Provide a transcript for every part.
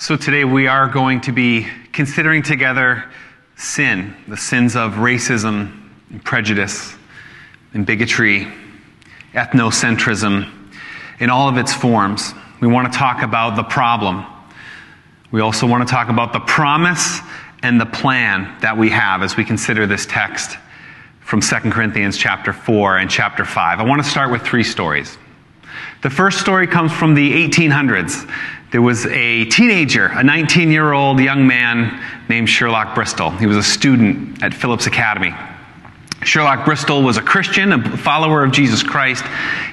So today we are going to be considering together sin, the sins of racism, and prejudice, and bigotry, ethnocentrism, in all of its forms. We want to talk about the problem. We also want to talk about the promise and the plan that we have as we consider this text from 2 Corinthians chapter 4 and chapter 5. I want to start with three stories. The first story comes from the 1800s. There was a teenager, a 19 year old young man named Sherlock Bristol. He was a student at Phillips Academy. Sherlock Bristol was a Christian, a follower of Jesus Christ.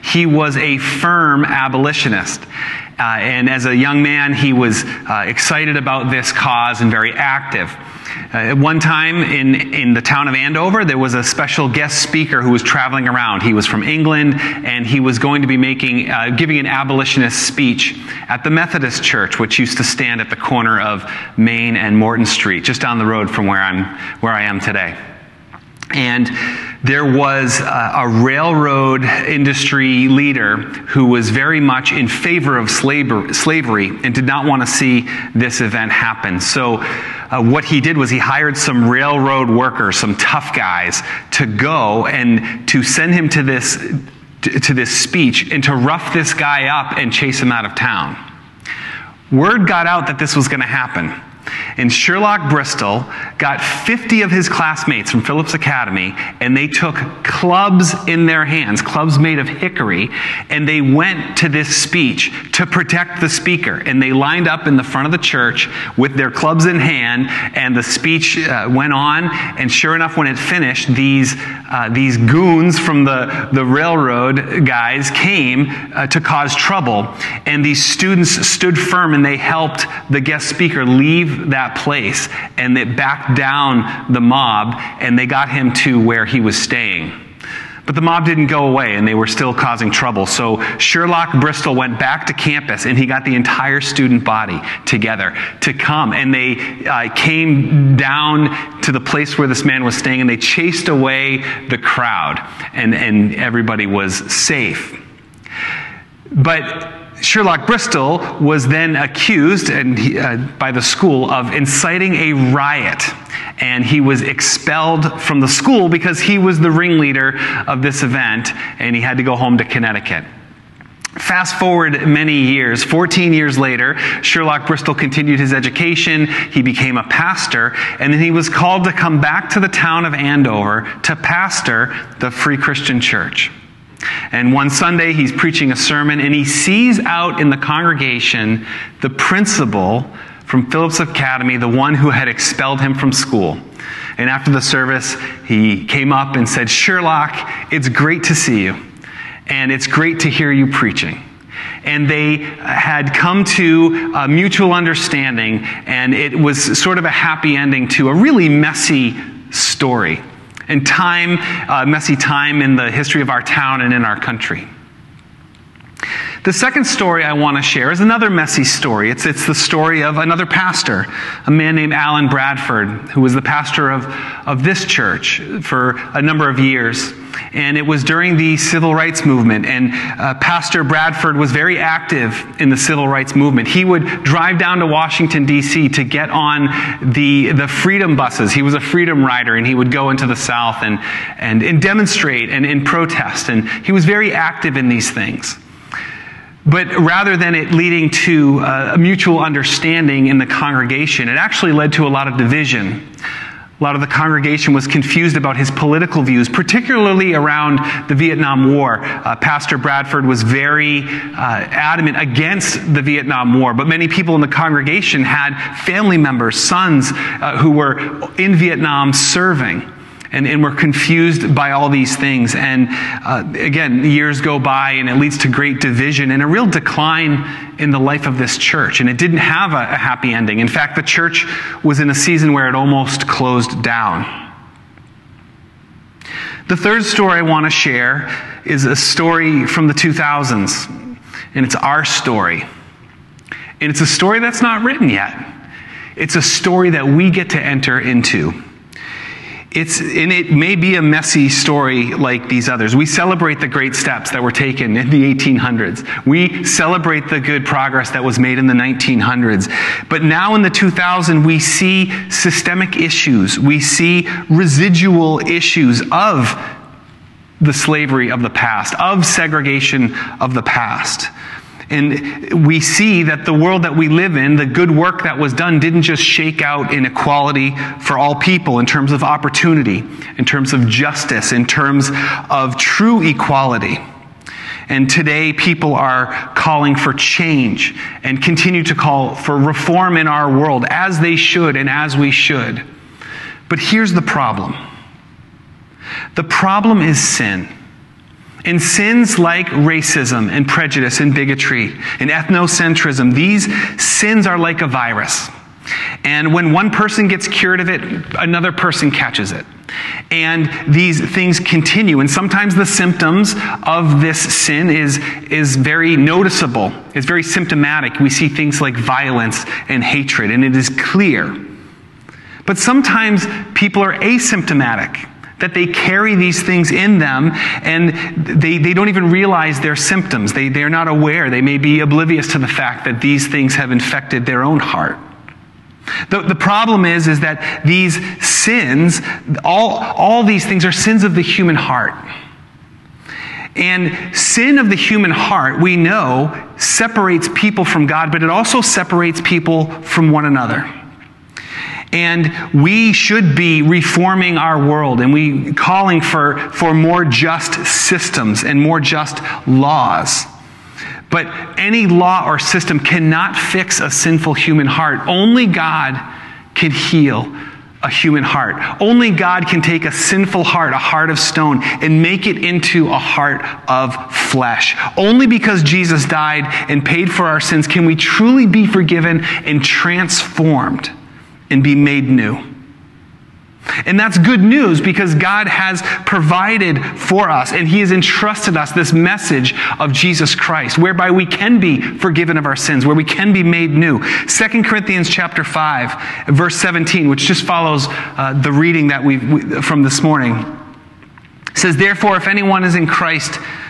He was a firm abolitionist. Uh, and as a young man, he was uh, excited about this cause and very active. Uh, at one time in, in the town of Andover, there was a special guest speaker who was traveling around. He was from England, and he was going to be making, uh, giving an abolitionist speech at the Methodist Church, which used to stand at the corner of Main and Morton Street, just down the road from where, I'm, where I am today. And there was a, a, railroad industry leader who was very much in favor of slavery, slavery and did not want to see this event happen. So, uh, what he did was he hired some railroad workers, some tough guys, to go and to send him to this, to this speech and to rough this guy up and chase him out of town. Word got out that this was going to happen. And Sherlock Bristol got 50 of his classmates from Phillips Academy, and they took clubs in their hands, clubs made of hickory, and they went to this speech to protect the speaker. And they lined up in the front of the church with their clubs in hand, and the speech uh, went on. And sure enough, when it finished, these, uh, these goons from the, the railroad guys came uh, to cause trouble. And these students stood firm and they helped the guest speaker leave that place and they backed down the mob and they got him to where he was staying. But the mob didn't go away and they were still causing trouble. So Sherlock Bristol went back to campus and he got the entire student body together to come. And they uh, came down to the place where this man was staying and they chased away the crowd and, and everybody was safe. But Sherlock Bristol was then accused and he, uh, by the school of inciting a riot. And he was expelled from the school because he was the ringleader of this event and he had to go home to Connecticut. Fast forward many years, 14 years later, Sherlock Bristol continued his education. He became a pastor, and then he was called to come back to the town of Andover to pastor the Free Christian Church. And one Sunday, he's preaching a sermon, and he sees out in the congregation the principal from Phillips Academy, the one who had expelled him from school. And after the service, he came up and said, Sherlock, it's great to see you, and it's great to hear you preaching. And they had come to a mutual understanding, and it was sort of a happy ending to a really messy story and time, uh, messy time in the history of our town and in our country. The second story I want to share is another messy story. It's, it's the story of another pastor, a man named Alan Bradford, who was the pastor of, of this church for a number of years. And it was during the civil rights movement. And uh, Pastor Bradford was very active in the civil rights movement. He would drive down to Washington, D.C. to get on the, the freedom buses. He was a freedom rider, and he would go into the South and, and, and demonstrate and, and protest. And he was very active in these things. But rather than it leading to uh, a mutual understanding in the congregation, it actually led to a lot of division. A lot of the congregation was confused about his political views, particularly around the Vietnam War. Uh, Pastor Bradford was very uh, adamant against the Vietnam War, but many people in the congregation had family members, sons, uh, who were in Vietnam serving and, and we're confused by all these things. And uh, again, years go by and it leads to great division and a real decline in the life of this church. And it didn't have a, a happy ending. In fact, the church was in a season where it almost closed down. The third story I want to share is a story from the 2000s, and it's our story. And it's a story that's not written yet. It's a story that we get to enter into. It's and it may be a messy story like these others. We celebrate the great steps that were taken in the 1800s. We celebrate the good progress that was made in the 1900s. But now in the 2000s, we see systemic issues. We see residual issues of the slavery of the past, of segregation of the past. And we see that the world that we live in, the good work that was done, didn't just shake out inequality for all people in terms of opportunity, in terms of justice, in terms of true equality. And today, people are calling for change and continue to call for reform in our world, as they should and as we should. But here's the problem the problem is sin. And sins like racism and prejudice and bigotry and ethnocentrism, these sins are like a virus. And when one person gets cured of it, another person catches it. And these things continue. And sometimes the symptoms of this sin is, is very noticeable, it's very symptomatic. We see things like violence and hatred, and it is clear. But sometimes people are asymptomatic that they carry these things in them and they, they don't even realize their symptoms. They, they're not aware. They may be oblivious to the fact that these things have infected their own heart. The, the problem is, is that these sins, all, all these things are sins of the human heart. And sin of the human heart, we know, separates people from God, but it also separates people from one another. And we should be reforming our world and we calling for, for more just systems and more just laws. But any law or system cannot fix a sinful human heart. Only God can heal a human heart. Only God can take a sinful heart, a heart of stone, and make it into a heart of flesh. Only because Jesus died and paid for our sins can we truly be forgiven and transformed and be made new. And that's good news because God has provided for us and He has entrusted us this message of Jesus Christ, whereby we can be forgiven of our sins, where we can be made new. 2 Corinthians chapter 5, verse 17, which just follows uh, the reading that we from this morning, says, Therefore, if anyone is in Christ,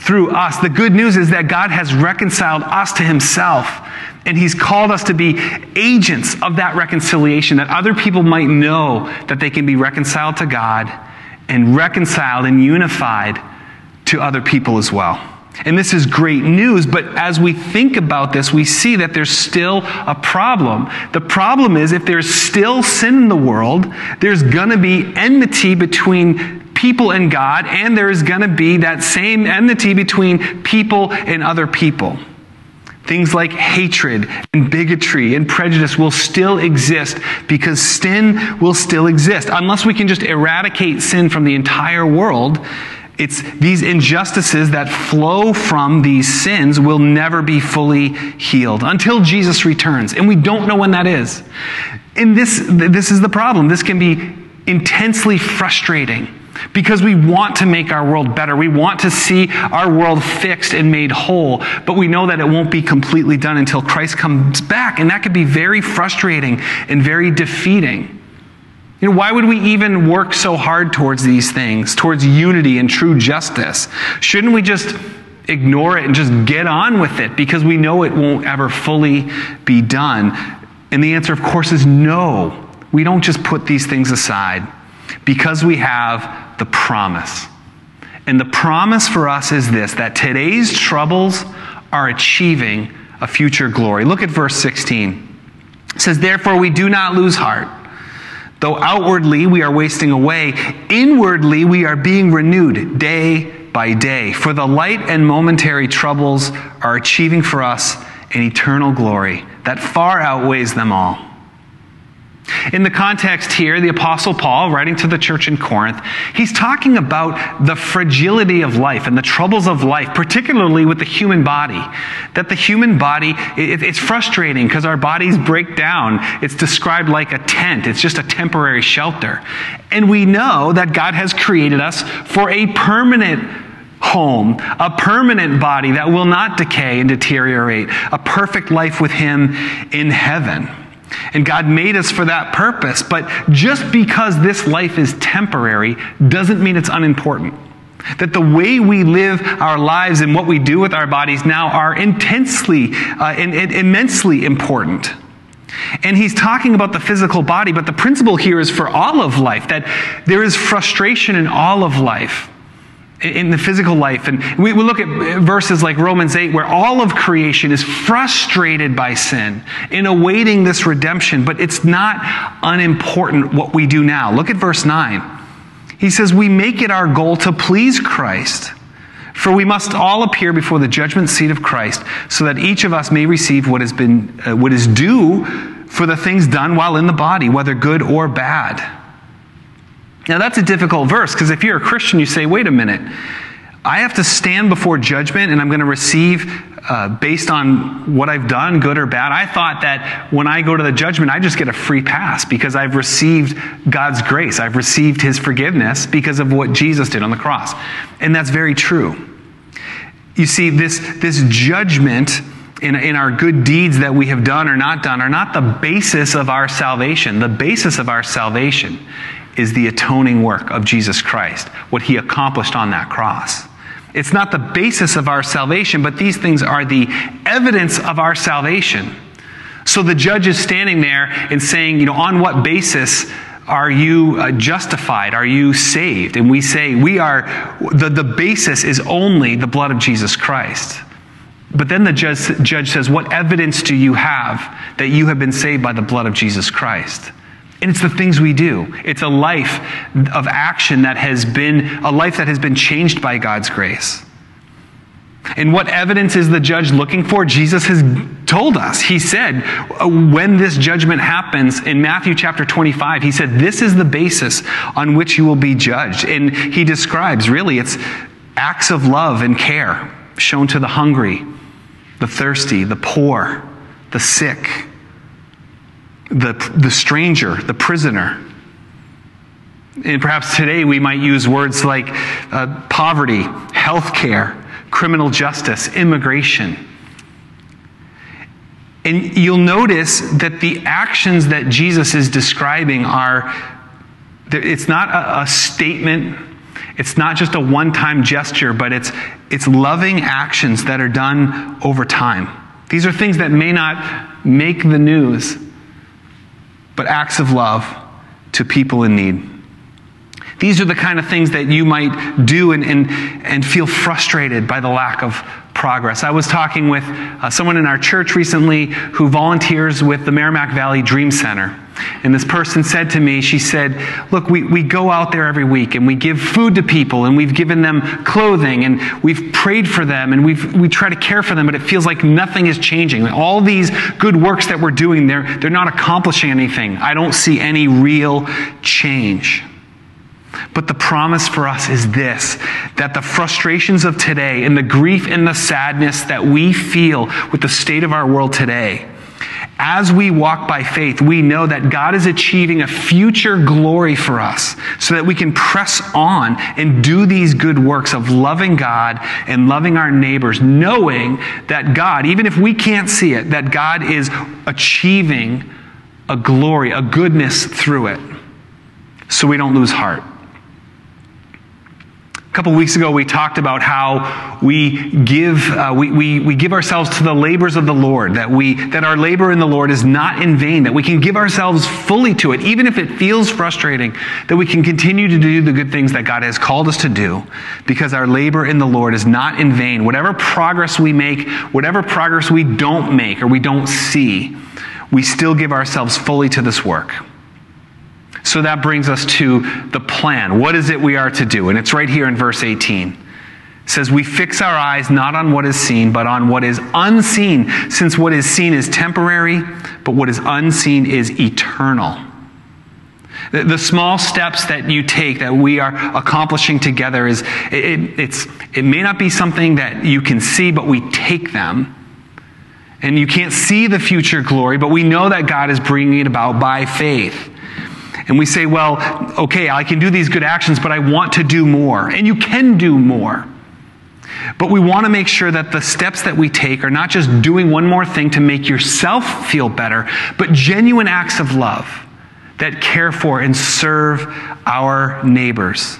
through us. The good news is that God has reconciled us to himself and he's called us to be agents of that reconciliation, that other people might know that they can be reconciled to God and reconciled and unified to other people as well. And this is great news, but as we think about this, we see that there's still a problem. The problem is if there's still sin in the world, there's going to be enmity between people and God, and there's going to be that same enmity between people and other people. Things like hatred and bigotry and prejudice will still exist because sin will still exist. Unless we can just eradicate sin from the entire world, it's these injustices that flow from these sins will never be fully healed until Jesus returns. And we don't know when that is. And this, this is the problem. This can be intensely frustrating because we want to make our world better. We want to see our world fixed and made whole, but we know that it won't be completely done until Christ comes back. And that could be very frustrating and very defeating. You know, why would we even work so hard towards these things, towards unity and true justice? Shouldn't we just ignore it and just get on with it because we know it won't ever fully be done? And the answer, of course, is no. We don't just put these things aside because we have the promise. And the promise for us is this that today's troubles are achieving a future glory. Look at verse 16. It says, Therefore, we do not lose heart. Though outwardly we are wasting away, inwardly we are being renewed day by day. For the light and momentary troubles are achieving for us an eternal glory that far outweighs them all. In the context here, the Apostle Paul, writing to the church in Corinth, he's talking about the fragility of life and the troubles of life, particularly with the human body. That the human body, it's frustrating because our bodies break down. It's described like a tent, it's just a temporary shelter. And we know that God has created us for a permanent home, a permanent body that will not decay and deteriorate, a perfect life with Him in heaven. And God made us for that purpose. But just because this life is temporary doesn't mean it's unimportant. That the way we live our lives and what we do with our bodies now are intensely uh, and, and immensely important. And he's talking about the physical body, but the principle here is for all of life, that there is frustration in all of life in the physical life. And we, we look at verses like Romans 8, where all of creation is frustrated by sin in awaiting this redemption, but it's not unimportant what we do now. Look at verse 9. He says, We make it our goal to please Christ. For we must all appear before the judgment seat of Christ, so that each of us may receive what has been uh, what is due for the things done while in the body, whether good or bad. Now, that's a difficult verse because if you're a Christian, you say, wait a minute, I have to stand before judgment and I'm going to receive uh, based on what I've done, good or bad. I thought that when I go to the judgment, I just get a free pass because I've received God's grace. I've received His forgiveness because of what Jesus did on the cross. And that's very true. You see, this, this judgment in, in our good deeds that we have done or not done are not the basis of our salvation. The basis of our salvation is the atoning work of Jesus Christ, what he accomplished on that cross. It's not the basis of our salvation, but these things are the evidence of our salvation. So the judge is standing there and saying, you know, on what basis are you uh, justified? Are you saved? And we say, we are, the, the basis is only the blood of Jesus Christ. But then the judge, judge says, What evidence do you have that you have been saved by the blood of Jesus Christ? And it's the things we do. It's a life of action that has been, a life that has been changed by God's grace. And what evidence is the judge looking for? Jesus has told us. He said, when this judgment happens in Matthew chapter 25, he said, this is the basis on which you will be judged. And he describes, really, it's acts of love and care shown to the hungry, the thirsty, the poor, the sick the, the stranger, the prisoner. And perhaps today we might use words like uh, poverty, health care, criminal justice, immigration. And you'll notice that the actions that Jesus is describing are, it's not a, a statement, it's not just a one time gesture, but it's, it's loving actions that are done over time. These are things that may not make the news, but acts of love to people in need. These are the kind of things that you might do and, and, and feel frustrated by the lack of progress. I was talking with uh, someone in our church recently who volunteers with the Merrimack Valley Dream Center. And this person said to me, she said, Look, we, we go out there every week and we give food to people and we've given them clothing and we've prayed for them and we've, we try to care for them, but it feels like nothing is changing. All these good works that we're doing, they're, they're not accomplishing anything. I don't see any real change. But the promise for us is this that the frustrations of today and the grief and the sadness that we feel with the state of our world today, as we walk by faith, we know that God is achieving a future glory for us so that we can press on and do these good works of loving God and loving our neighbors, knowing that God, even if we can't see it, that God is achieving a glory, a goodness through it, so we don't lose heart. A couple weeks ago, we talked about how we give, uh, we, we, we give ourselves to the labors of the Lord, that, we, that our labor in the Lord is not in vain, that we can give ourselves fully to it, even if it feels frustrating, that we can continue to do the good things that God has called us to do, because our labor in the Lord is not in vain. Whatever progress we make, whatever progress we don't make or we don't see, we still give ourselves fully to this work. So that brings us to the plan. What is it we are to do? And it's right here in verse 18. It says, We fix our eyes not on what is seen, but on what is unseen, since what is seen is temporary, but what is unseen is eternal. The, small steps that you take that we are accomplishing together is it, it's, it may not be something that you can see, but we take them. And you can't see the future glory, but we know that God is bringing it about by faith. And we say, well, okay, I can do these good actions, but I want to do more. And you can do more. But we want to make sure that the steps that we take are not just doing one more thing to make yourself feel better, but genuine acts of love that care for and serve our neighbors.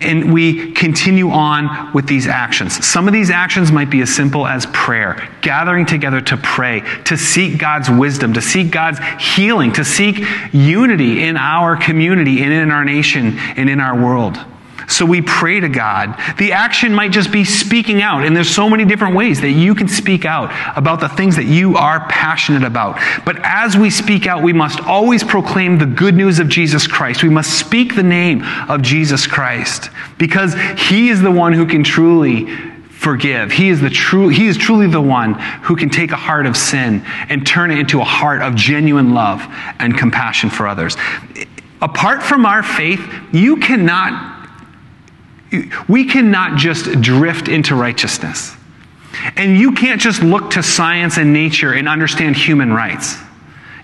And we continue on with these actions. Some of these actions might be as simple as prayer, gathering together to pray, to seek God's wisdom, to seek God's healing, to seek unity in our community and in our nation and in our world. So we pray to God. The action might just be speaking out, and there's so many different ways that you can speak out about the things that you are passionate about. But as we speak out, we must always proclaim the good news of Jesus Christ. We must speak the name of Jesus Christ because he is the one who can truly forgive. He is the true he is truly the one who can take a heart of sin and turn it into a heart of genuine love and compassion for others. Apart from our faith, you cannot we cannot just drift into righteousness. And you can't just look to science and nature and understand human rights.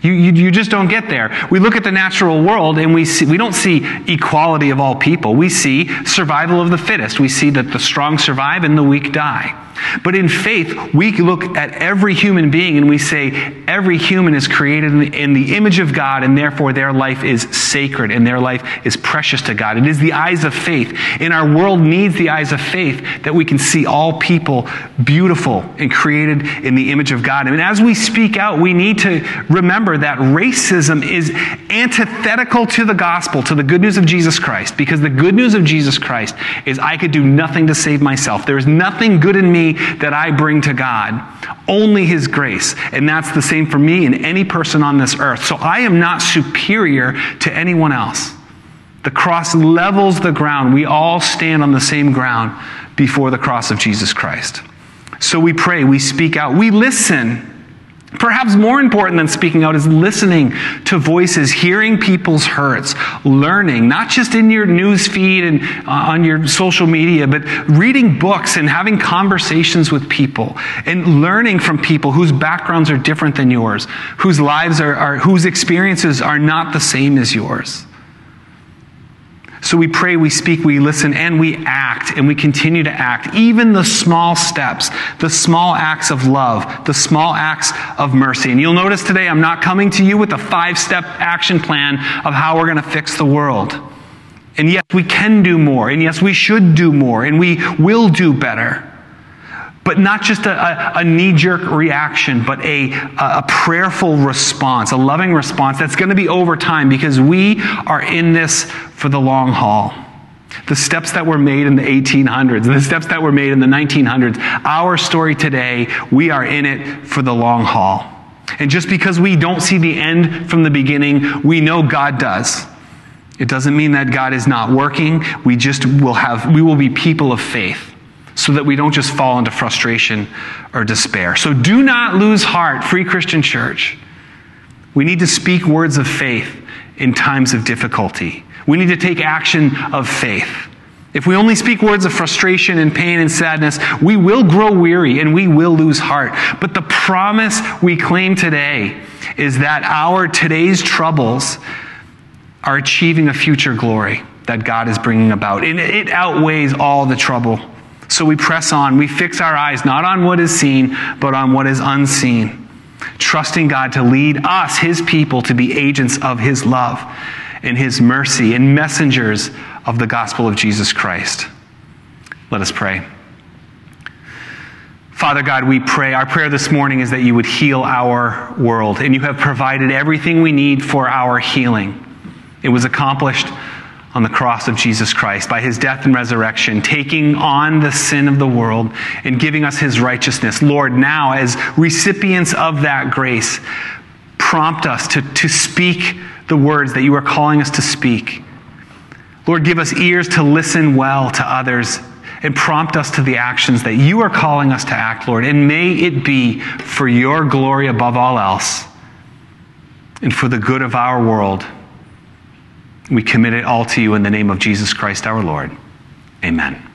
You, you, you, just don't get there. We look at the natural world and we, see, we don't see equality of all people. We see survival of the fittest. We see that the strong survive and the weak die. But in faith, we look at every human being and we say every human is created in the, in the, image of God and therefore their life is sacred and their life is precious to God. It is the eyes of faith. And our world needs the eyes of faith that we can see all people beautiful and created in the image of God. And as we speak out, we need to remember that racism is antithetical to the gospel, to the good news of Jesus Christ, because the good news of Jesus Christ is I could do nothing to save myself. There is nothing good in that I bring to God, only His grace. And that's the same for me and any person on this earth. So I am not superior to anyone else. The cross levels the ground. We all stand on the same ground before the cross of Jesus Christ. So we pray, we speak out, we listen Perhaps more important than speaking out is listening to voices, hearing people's hurts, learning, not just in your news feed and uh, on your social media, but reading books and having conversations with people and learning from people whose backgrounds are different than yours, whose lives are, are whose experiences are not the same as yours. So we pray, we speak, we listen, and we act, and we continue to act. Even the small steps, the small acts of love, the small acts of mercy. And you'll notice today I'm not coming to you with a five step action plan of how we're going to fix the world. And yes, we can do more, and yes, we should do more, and we will do better but not just a, a, a knee jerk reaction, but a, a prayerful response, a loving response that's going to be over time because we are in this for the long haul. The steps that were made in the 1800s, the steps that were made in the 1900s, our story today, we are in it for the long haul. And just because we don't see the end from the beginning, we know God does. It doesn't mean that God is not working. We just will have, we will be people of faith so that we don't just fall into frustration or despair. So do not lose heart, Free Christian Church. We need to speak words of faith in times of difficulty. We need to take action of faith. If we only speak words of frustration and pain and sadness, we will grow weary and we will lose heart. But the promise we claim today is that our today's troubles are achieving a future glory that God is bringing about. And it outweighs all the trouble so we press on. We fix our eyes not on what is seen, but on what is unseen. Trusting God to lead us, His people, to be agents of His love and His mercy and messengers of the gospel of Jesus Christ. Let us pray. Father God, we pray. Our prayer this morning is that you would heal our world, and you have provided everything we need for our healing. It was accomplished on the cross of Jesus Christ by his death and resurrection, taking on the sin of the world and giving us his righteousness. Lord, now, as recipients of that grace, prompt us to, to speak the words that you are calling us to speak. Lord, give us ears to listen well to others and prompt us to the actions that you are calling us to act, Lord. And may it be for your glory above all else. and for the good of our world. We commit it all to you in the name of Jesus Christ our Lord. Amen.